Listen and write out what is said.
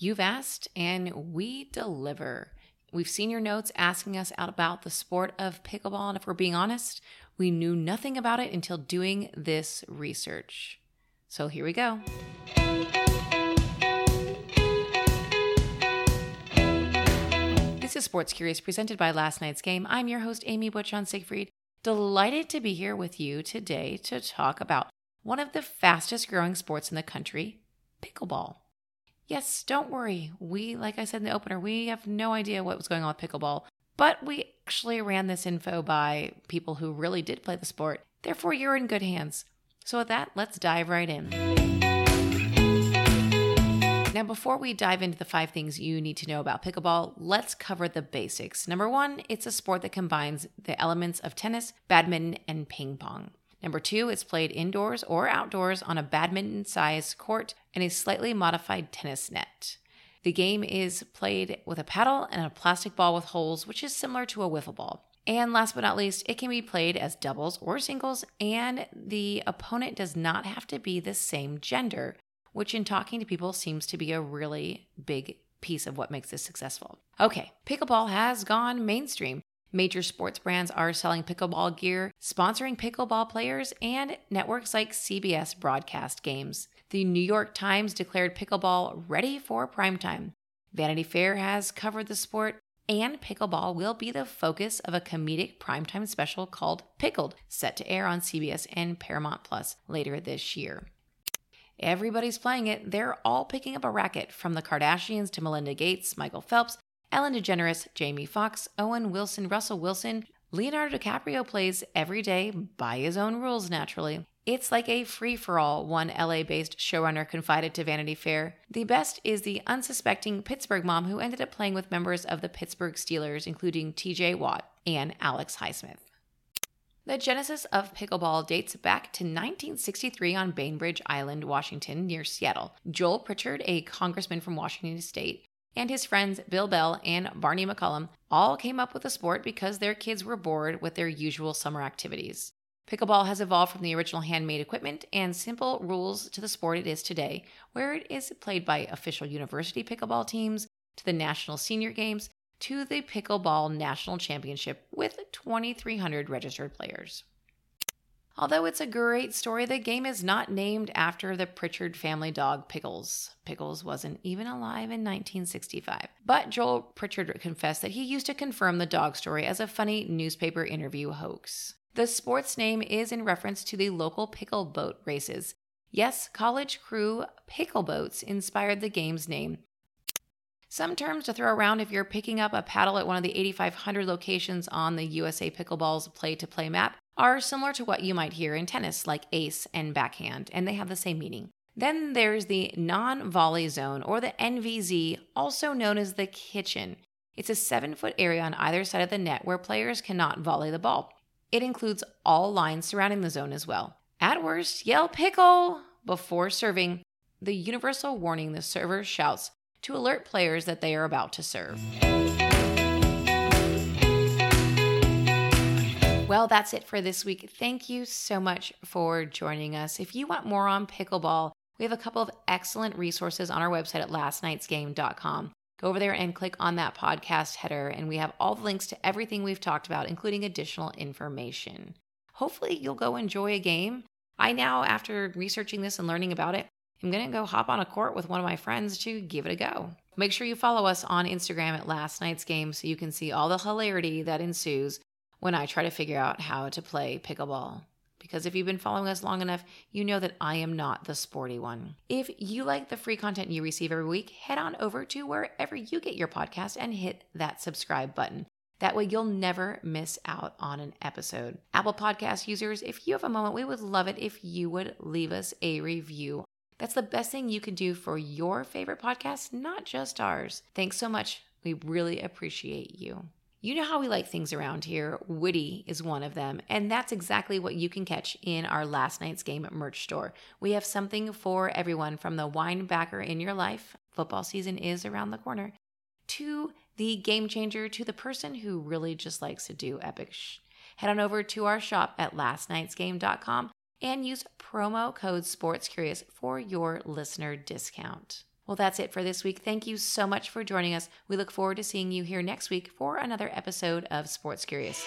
You've asked, and we deliver. We've seen your notes asking us out about the sport of pickleball, and if we're being honest, we knew nothing about it until doing this research. So here we go. This is Sports Curious presented by Last Night's Game. I'm your host, Amy Butchon Siegfried. Delighted to be here with you today to talk about one of the fastest growing sports in the country, pickleball. Yes, don't worry. We, like I said in the opener, we have no idea what was going on with pickleball, but we actually ran this info by people who really did play the sport. Therefore, you're in good hands. So, with that, let's dive right in. Now, before we dive into the five things you need to know about pickleball, let's cover the basics. Number one, it's a sport that combines the elements of tennis, badminton, and ping pong. Number two, it's played indoors or outdoors on a badminton sized court and a slightly modified tennis net. The game is played with a paddle and a plastic ball with holes, which is similar to a wiffle ball. And last but not least, it can be played as doubles or singles, and the opponent does not have to be the same gender, which in talking to people seems to be a really big piece of what makes this successful. Okay, pickleball has gone mainstream. Major sports brands are selling pickleball gear, sponsoring pickleball players, and networks like CBS broadcast games. The New York Times declared pickleball ready for primetime. Vanity Fair has covered the sport, and pickleball will be the focus of a comedic primetime special called Pickled, set to air on CBS and Paramount Plus later this year. Everybody's playing it. They're all picking up a racket from the Kardashians to Melinda Gates, Michael Phelps, Ellen DeGeneres, Jamie Foxx, Owen Wilson, Russell Wilson. Leonardo DiCaprio plays every day by his own rules, naturally. It's like a free for all, one LA based showrunner confided to Vanity Fair. The best is the unsuspecting Pittsburgh mom who ended up playing with members of the Pittsburgh Steelers, including TJ Watt and Alex Highsmith. The genesis of pickleball dates back to 1963 on Bainbridge Island, Washington, near Seattle. Joel Pritchard, a congressman from Washington state, and his friends Bill Bell and Barney McCallum all came up with the sport because their kids were bored with their usual summer activities. Pickleball has evolved from the original handmade equipment and simple rules to the sport it is today, where it is played by official university pickleball teams, to the national senior games, to the Pickleball National Championship with 2,300 registered players. Although it's a great story, the game is not named after the Pritchard family dog Pickles. Pickles wasn't even alive in 1965. But Joel Pritchard confessed that he used to confirm the dog story as a funny newspaper interview hoax. The sport's name is in reference to the local pickle boat races. Yes, college crew pickle boats inspired the game's name. Some terms to throw around if you're picking up a paddle at one of the 8,500 locations on the USA Pickleball's play to play map are similar to what you might hear in tennis, like ace and backhand, and they have the same meaning. Then there's the non volley zone, or the NVZ, also known as the kitchen. It's a seven foot area on either side of the net where players cannot volley the ball. It includes all lines surrounding the zone as well. At worst, yell pickle before serving, the universal warning the server shouts to alert players that they are about to serve. Well, that's it for this week. Thank you so much for joining us. If you want more on pickleball, we have a couple of excellent resources on our website at lastnightsgame.com. Go over there and click on that podcast header, and we have all the links to everything we've talked about, including additional information. Hopefully, you'll go enjoy a game. I now, after researching this and learning about it, I'm going to go hop on a court with one of my friends to give it a go. Make sure you follow us on Instagram at Last Night's Game so you can see all the hilarity that ensues when I try to figure out how to play pickleball because if you've been following us long enough, you know that I am not the sporty one. If you like the free content you receive every week, head on over to wherever you get your podcast and hit that subscribe button. That way, you'll never miss out on an episode. Apple Podcast users, if you have a moment, we would love it if you would leave us a review. That's the best thing you can do for your favorite podcast, not just ours. Thanks so much. We really appreciate you. You know how we like things around here. Witty is one of them. And that's exactly what you can catch in our last night's game merch store. We have something for everyone from the wine backer in your life, football season is around the corner, to the game changer, to the person who really just likes to do epic sh- Head on over to our shop at lastnightsgame.com and use promo code SportsCurious for your listener discount. Well, that's it for this week. Thank you so much for joining us. We look forward to seeing you here next week for another episode of Sports Curious.